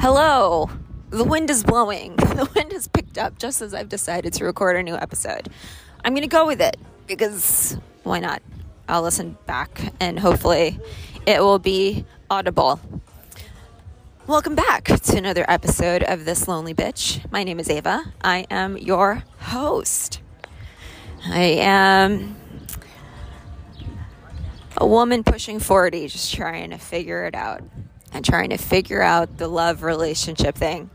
Hello. The wind is blowing. The wind has picked up just as I've decided to record a new episode. I'm going to go with it because why not? I'll listen back and hopefully it will be audible. Welcome back to another episode of This Lonely Bitch. My name is Ava. I am your host. I am a woman pushing 40, just trying to figure it out and trying to figure out the love relationship thing.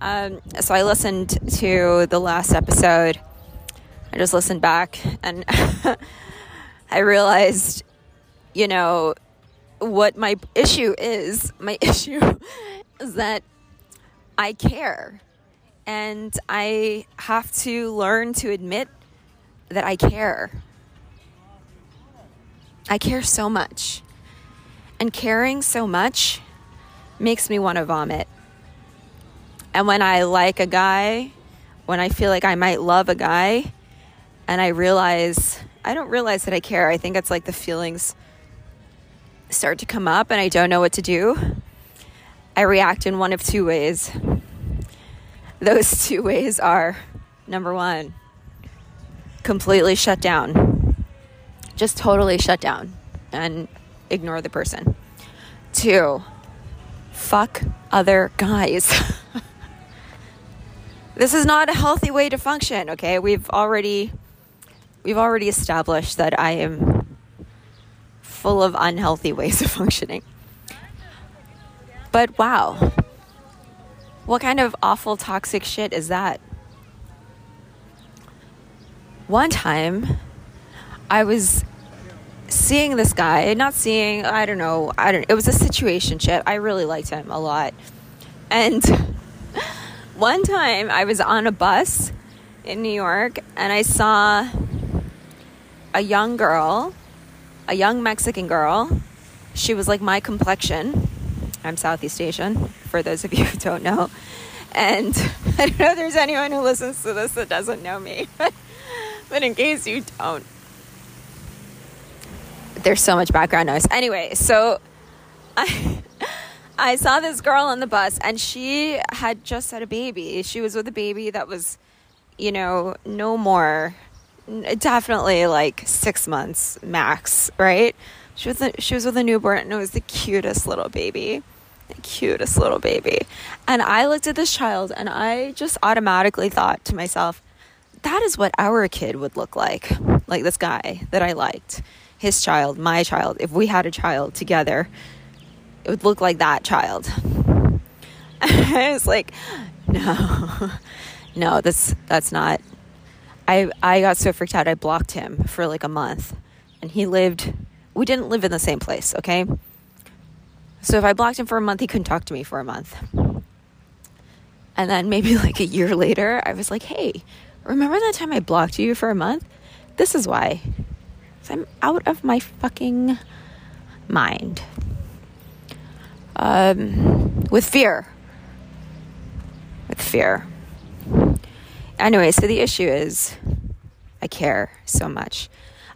Um, so I listened to the last episode. I just listened back and I realized, you know, what my issue is. My issue is that I care. And I have to learn to admit that I care. I care so much. And caring so much makes me want to vomit. And when I like a guy, when I feel like I might love a guy, and I realize, I don't realize that I care. I think it's like the feelings start to come up and I don't know what to do. I react in one of two ways. Those two ways are number one, completely shut down, just totally shut down and ignore the person. Two, fuck other guys. this is not a healthy way to function, okay? We've already we've already established that I am full of unhealthy ways of functioning. But wow. What kind of awful toxic shit is that? One time I was seeing this guy, not seeing, I don't know, I don't, it was a situation ship. I really liked him a lot. And one time I was on a bus in New York and I saw a young girl, a young Mexican girl. She was like my complexion. I'm Southeast Asian, for those of you who don't know. And I don't know if there's anyone who listens to this that doesn't know me, but in case you don't, there's so much background noise. Anyway, so I I saw this girl on the bus and she had just had a baby. She was with a baby that was, you know, no more definitely like 6 months max, right? She was a, she was with a newborn and it was the cutest little baby. The cutest little baby. And I looked at this child and I just automatically thought to myself, that is what our kid would look like. Like this guy that I liked his child, my child, if we had a child together, it would look like that child. I was like, no, no, that's that's not. I I got so freaked out. I blocked him for like a month, and he lived. We didn't live in the same place, okay. So if I blocked him for a month, he couldn't talk to me for a month. And then maybe like a year later, I was like, hey, remember that time I blocked you for a month? This is why. I'm out of my fucking mind. Um, with fear. With fear. Anyway, so the issue is I care so much.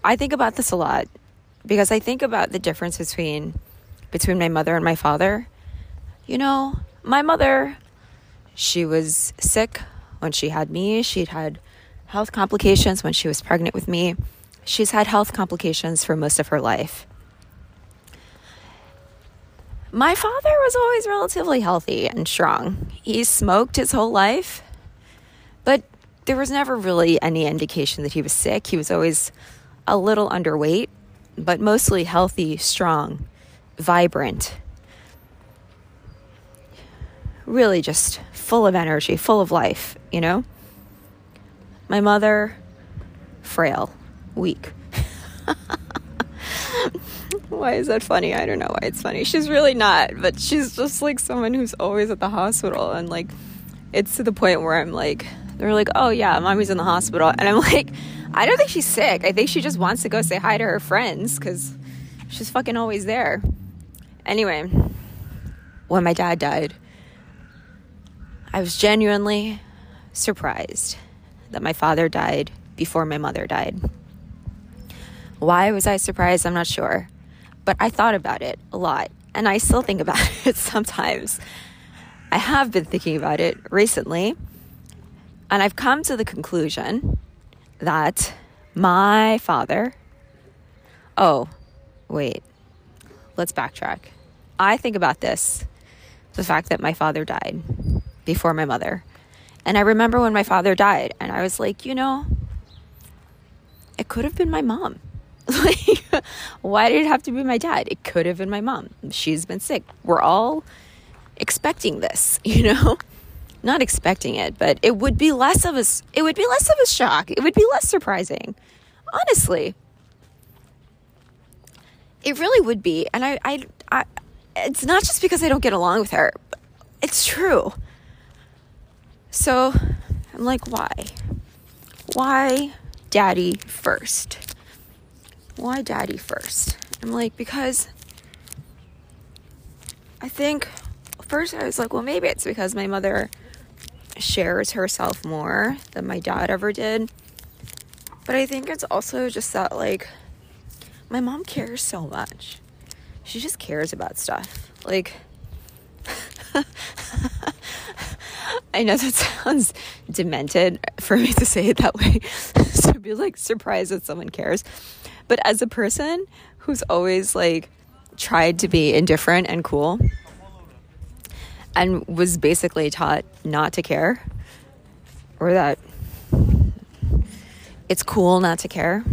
I think about this a lot because I think about the difference between between my mother and my father. You know, my mother, she was sick when she had me. She'd had health complications when she was pregnant with me. She's had health complications for most of her life. My father was always relatively healthy and strong. He smoked his whole life, but there was never really any indication that he was sick. He was always a little underweight, but mostly healthy, strong, vibrant. Really just full of energy, full of life, you know? My mother, frail, weak. why is that funny? I don't know why it's funny. She's really not, but she's just like someone who's always at the hospital and like it's to the point where I'm like they're like, "Oh yeah, mommy's in the hospital." And I'm like, "I don't think she's sick. I think she just wants to go say hi to her friends cuz she's fucking always there." Anyway, when my dad died, I was genuinely surprised that my father died before my mother died. Why was I surprised? I'm not sure. But I thought about it a lot, and I still think about it sometimes. I have been thinking about it recently, and I've come to the conclusion that my father. Oh, wait. Let's backtrack. I think about this the fact that my father died before my mother. And I remember when my father died, and I was like, you know, it could have been my mom. like, why did it have to be my dad? It could have been my mom. She's been sick. We're all expecting this, you know? Not expecting it, but it would be less of a it would be less of a shock. It would be less surprising. Honestly. It really would be. And I I, I it's not just because I don't get along with her. It's true. So, I'm like, why? Why daddy first? Why daddy first? I'm like, because I think first I was like, well, maybe it's because my mother shares herself more than my dad ever did. But I think it's also just that, like, my mom cares so much. She just cares about stuff. Like, I know that sounds demented for me to say it that way, to be like surprised that someone cares. But as a person who's always like tried to be indifferent and cool, and was basically taught not to care or that it's cool not to care.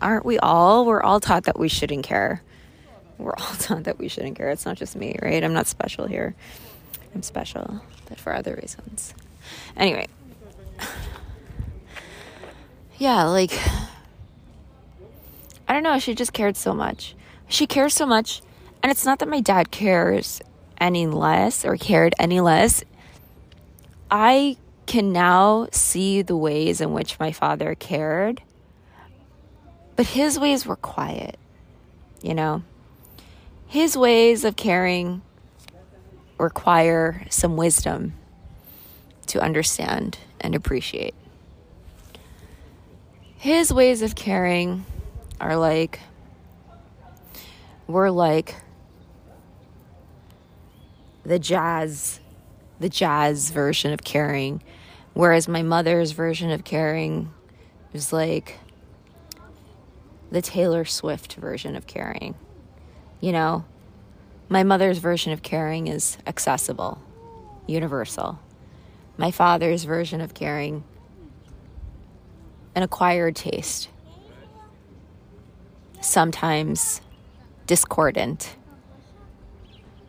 Aren't we all? We're all taught that we shouldn't care. We're all taught that we shouldn't care. It's not just me, right? I'm not special here. I'm special, but for other reasons. Anyway. Yeah, like I don't know, she just cared so much she cares so much. And it's not that my dad cares any less or cared any less. I can now see the ways in which my father cared, but his ways were quiet, you know? His ways of caring require some wisdom to understand and appreciate. His ways of caring are like, we're like the jazz the jazz version of caring. Whereas my mother's version of caring is like the Taylor Swift version of caring you know? My mother's version of caring is accessible universal. My father's version of caring an acquired taste sometimes discordant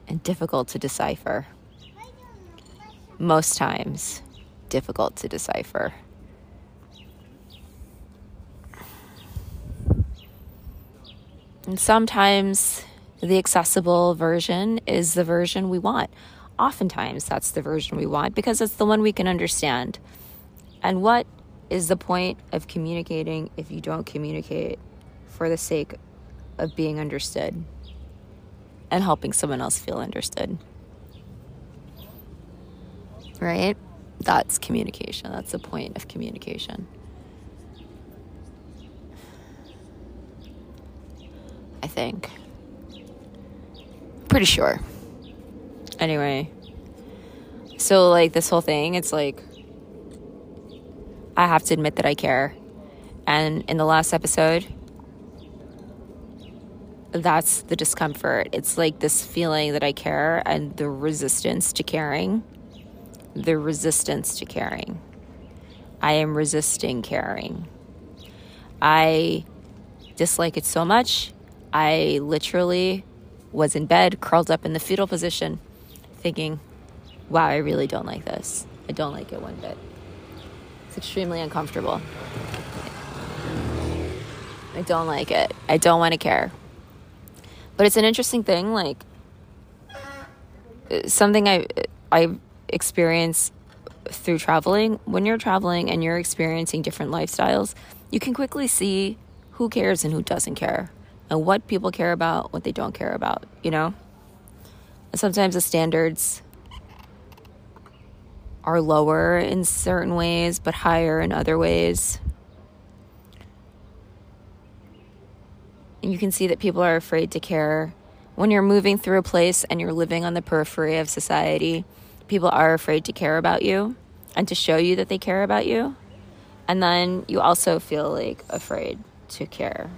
and difficult to decipher. Most times, difficult to decipher. And sometimes the accessible version is the version we want. Oftentimes, that's the version we want because it's the one we can understand. And what is the point of communicating if you don't communicate for the sake of being understood and helping someone else feel understood. Right? That's communication. That's the point of communication. I think. Pretty sure. Anyway. So, like, this whole thing, it's like, I have to admit that I care. And in the last episode, that's the discomfort. It's like this feeling that I care and the resistance to caring. The resistance to caring. I am resisting caring. I dislike it so much. I literally was in bed, curled up in the fetal position, thinking, wow, I really don't like this. I don't like it one bit. It's extremely uncomfortable. I don't like it. I don't want to care. But it's an interesting thing, like uh, something I I experience through traveling. When you're traveling and you're experiencing different lifestyles, you can quickly see who cares and who doesn't care, and what people care about, what they don't care about. You know, and sometimes the standards are lower in certain ways, but higher in other ways. And you can see that people are afraid to care when you're moving through a place and you're living on the periphery of society, people are afraid to care about you and to show you that they care about you. And then you also feel like afraid to care.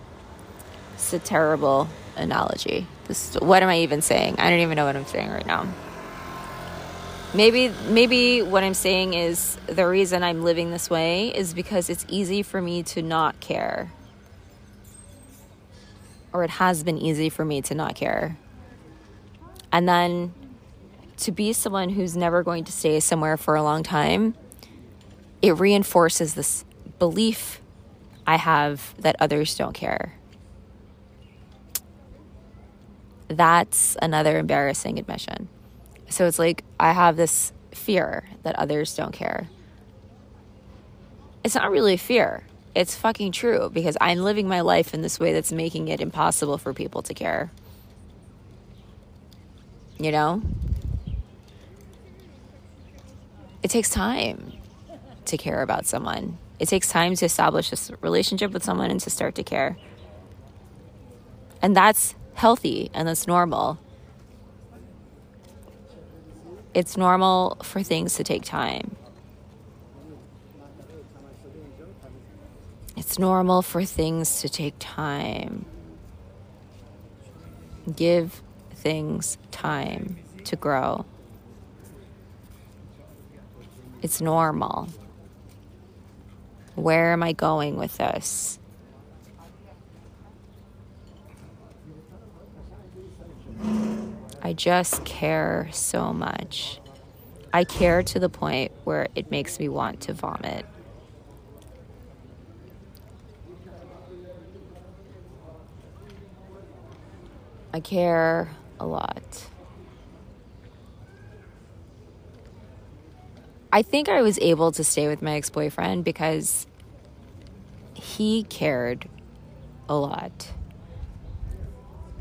It's a terrible analogy. This, what am I even saying? I don't even know what I'm saying right now. Maybe maybe what I'm saying is the reason I'm living this way is because it's easy for me to not care. Or it has been easy for me to not care. And then to be someone who's never going to stay somewhere for a long time, it reinforces this belief I have that others don't care. That's another embarrassing admission. So it's like I have this fear that others don't care. It's not really fear. It's fucking true because I'm living my life in this way that's making it impossible for people to care. You know? It takes time to care about someone. It takes time to establish a relationship with someone and to start to care. And that's healthy and that's normal. It's normal for things to take time. It's normal for things to take time. Give things time to grow. It's normal. Where am I going with this? I just care so much. I care to the point where it makes me want to vomit. I care a lot. I think I was able to stay with my ex boyfriend because he cared a lot.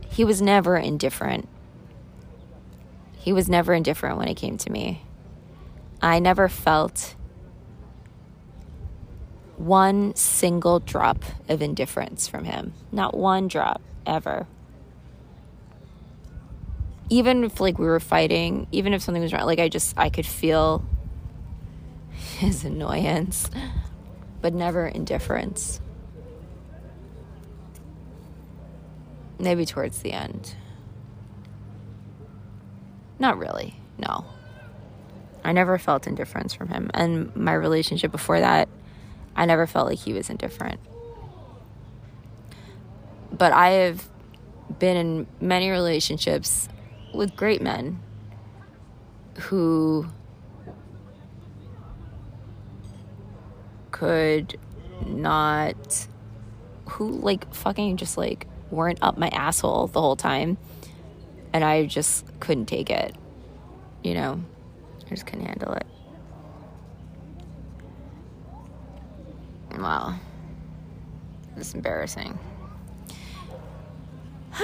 He was never indifferent. He was never indifferent when it came to me. I never felt one single drop of indifference from him. Not one drop, ever. Even if like we were fighting, even if something was wrong, like I just I could feel his annoyance, but never indifference. Maybe towards the end. Not really, no. I never felt indifference from him. And my relationship before that, I never felt like he was indifferent. But I have been in many relationships with great men who could not, who like fucking just like weren't up my asshole the whole time and I just couldn't take it. You know, I just couldn't handle it. Wow. Is embarrassing.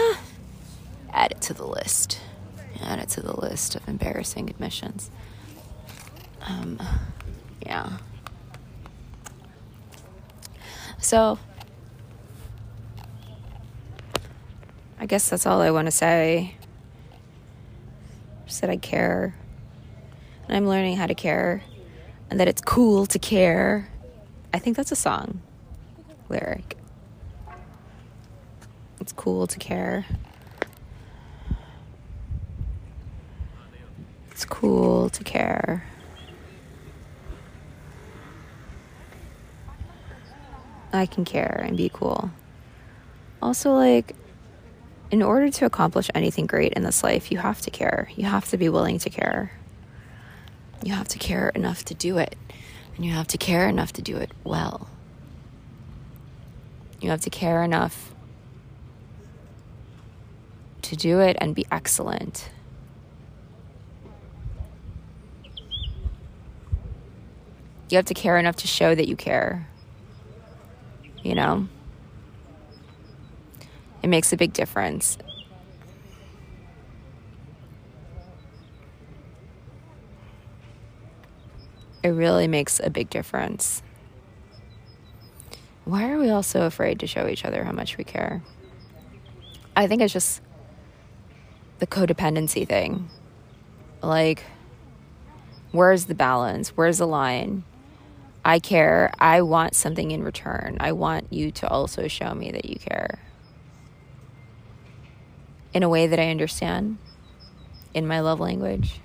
Add it to the list. Add it to the list of embarrassing admissions. Um, yeah. So, I guess that's all I want to say that I care. And I'm learning how to care and that it's cool to care. I think that's a song lyric. It's cool to care. It's cool to care. I can care and be cool. Also, like, in order to accomplish anything great in this life, you have to care. You have to be willing to care. You have to care enough to do it. And you have to care enough to do it well. You have to care enough to do it and be excellent. You have to care enough to show that you care. You know? It makes a big difference. It really makes a big difference. Why are we all so afraid to show each other how much we care? I think it's just the codependency thing. Like, where's the balance? Where's the line? I care. I want something in return. I want you to also show me that you care in a way that I understand in my love language.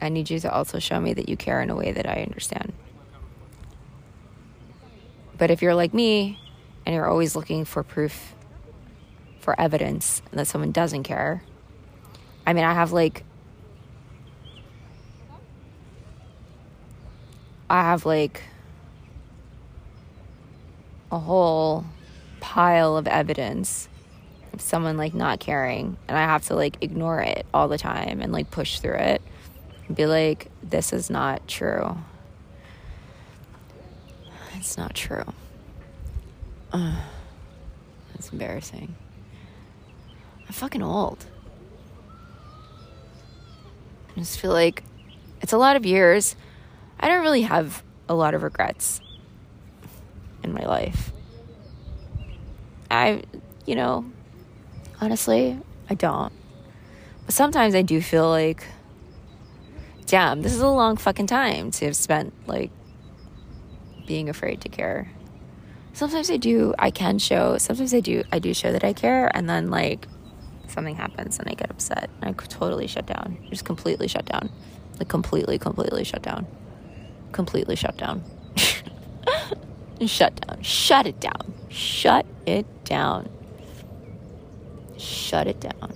I need you to also show me that you care in a way that I understand. But if you're like me and you're always looking for proof, for evidence that someone doesn't care, I mean, I have like, I have like a whole pile of evidence of someone like not caring, and I have to like ignore it all the time and like push through it be like, this is not true. It's not true. Uh, that's embarrassing. I'm fucking old. I just feel like it's a lot of years. I don't really have a lot of regrets in my life. I, you know, honestly, I don't. But sometimes I do feel like damn, this is a long fucking time to have spent like being afraid to care. Sometimes I do, I can show, sometimes I do, I do show that I care, and then like something happens and I get upset. And I totally shut down. Just completely shut down. Like completely, completely shut down. Completely shut down. Shut down. Shut it down. Shut it down. Shut it down.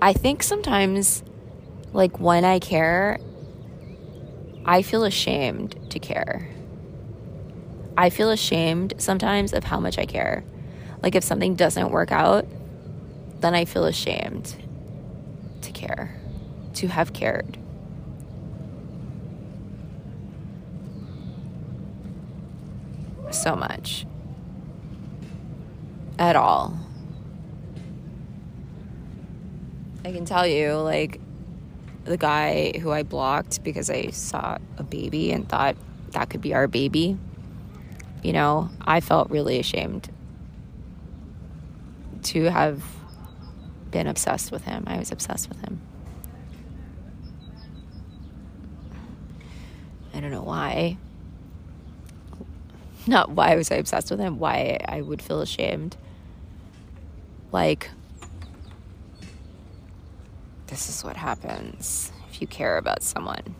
I think sometimes, like when I care, I feel ashamed to care. I feel ashamed sometimes of how much I care. Like if something doesn't work out, then I feel ashamed to care, to have cared. So much. At all. I can tell you, like, the guy who I blocked because I saw a baby and thought that could be our baby, you know, I felt really ashamed to have been obsessed with him. I was obsessed with him. I don't know why. Not why was I obsessed with him, why I would feel ashamed. Like, this is what happens if you care about someone.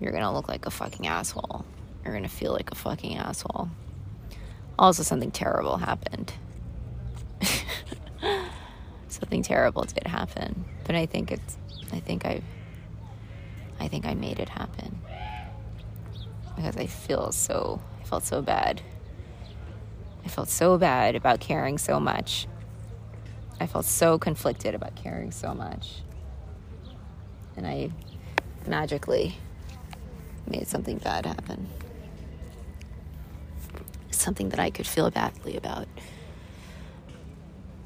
You're gonna look like a fucking asshole. You're gonna feel like a fucking asshole. Also, something terrible happened. something terrible did happen, but I think it's. I think I. I think I made it happen because I feel so. I felt so bad. I felt so bad about caring so much. I felt so conflicted about caring so much and I magically made something bad happen. Something that I could feel badly about.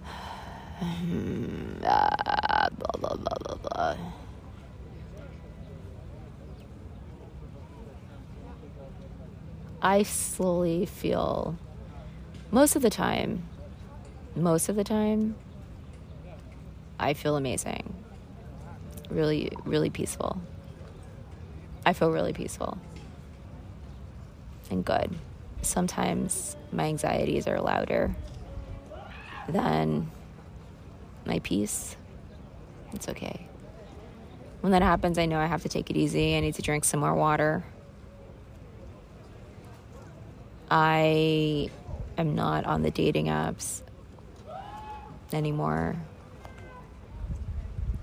blah, blah, blah, blah, blah. I slowly feel, most of the time, most of the time, I feel amazing really, really peaceful. I feel really peaceful and good. Sometimes my anxieties are louder than my peace. It's okay. When that happens, I know I have to take it easy. I need to drink some more water. I am not on the dating apps anymore.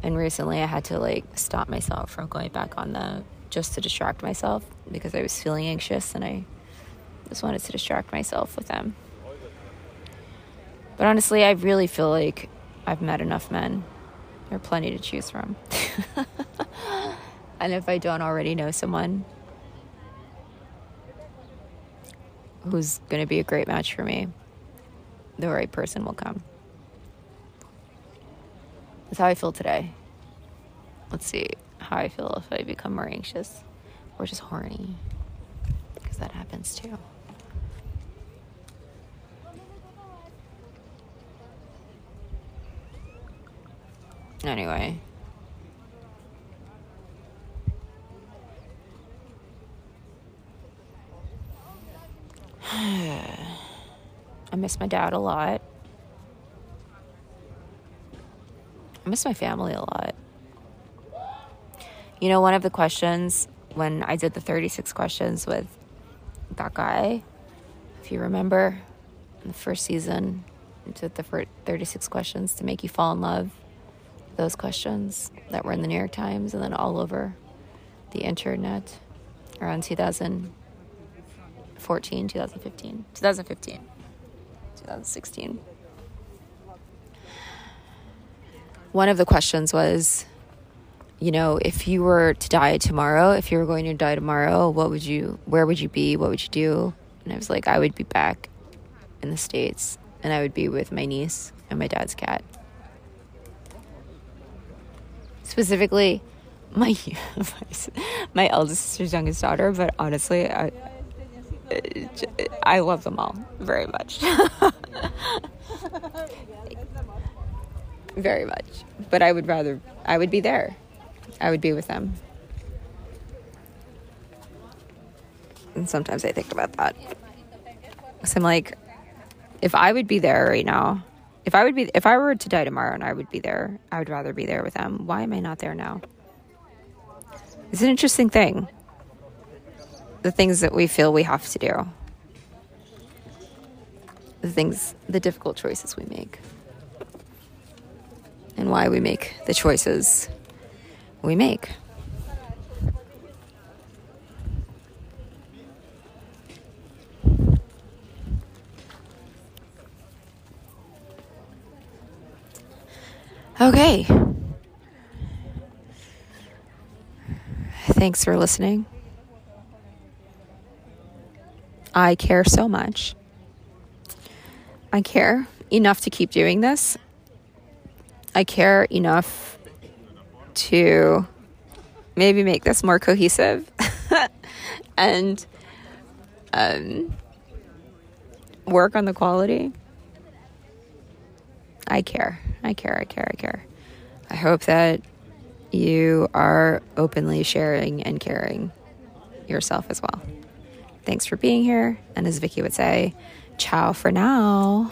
And recently I had to like stop myself from going back on the just to distract myself because I was feeling anxious and I just wanted to distract myself with them. But honestly, I really feel like I've met enough men. There are plenty to choose from. and if I don't already know someone who's going to be a great match for me, the right person will come. That's how I feel today. Let's see how I feel if I become more anxious or just horny. because that happens too. Anyway. I miss my dad a lot. I miss my family a lot. You know, one of the questions when I did the 36 questions with that guy, if you remember, in the first season, I did the 36 questions to make you fall in love. Those questions that were in the New York Times and then all over the internet around 2014, 2015, 2015, 2016. One of the questions was, you know, if you were to die tomorrow, if you were going to die tomorrow, what would you, where would you be? What would you do? And I was like, I would be back in the States and I would be with my niece and my dad's cat. Specifically, my my eldest sister's youngest daughter, but honestly, I I love them all very much. very much. But I would rather I would be there. I would be with them. And sometimes I think about that. So I'm like, if I would be there right now, if I would be, if I were to die tomorrow and I would be there, I would rather be there with them. Why am I not there now? It's an interesting thing. The things that we feel we have to do, the things, the difficult choices we make, and why we make the choices we make. Okay. Thanks for listening. I care so much. I care enough to keep doing this. I care enough to maybe make this more cohesive and um, work on the quality. I care. I care. I care. I care. I hope that you are openly sharing and caring yourself as well. Thanks for being here. And as Vicky would say, ciao for now.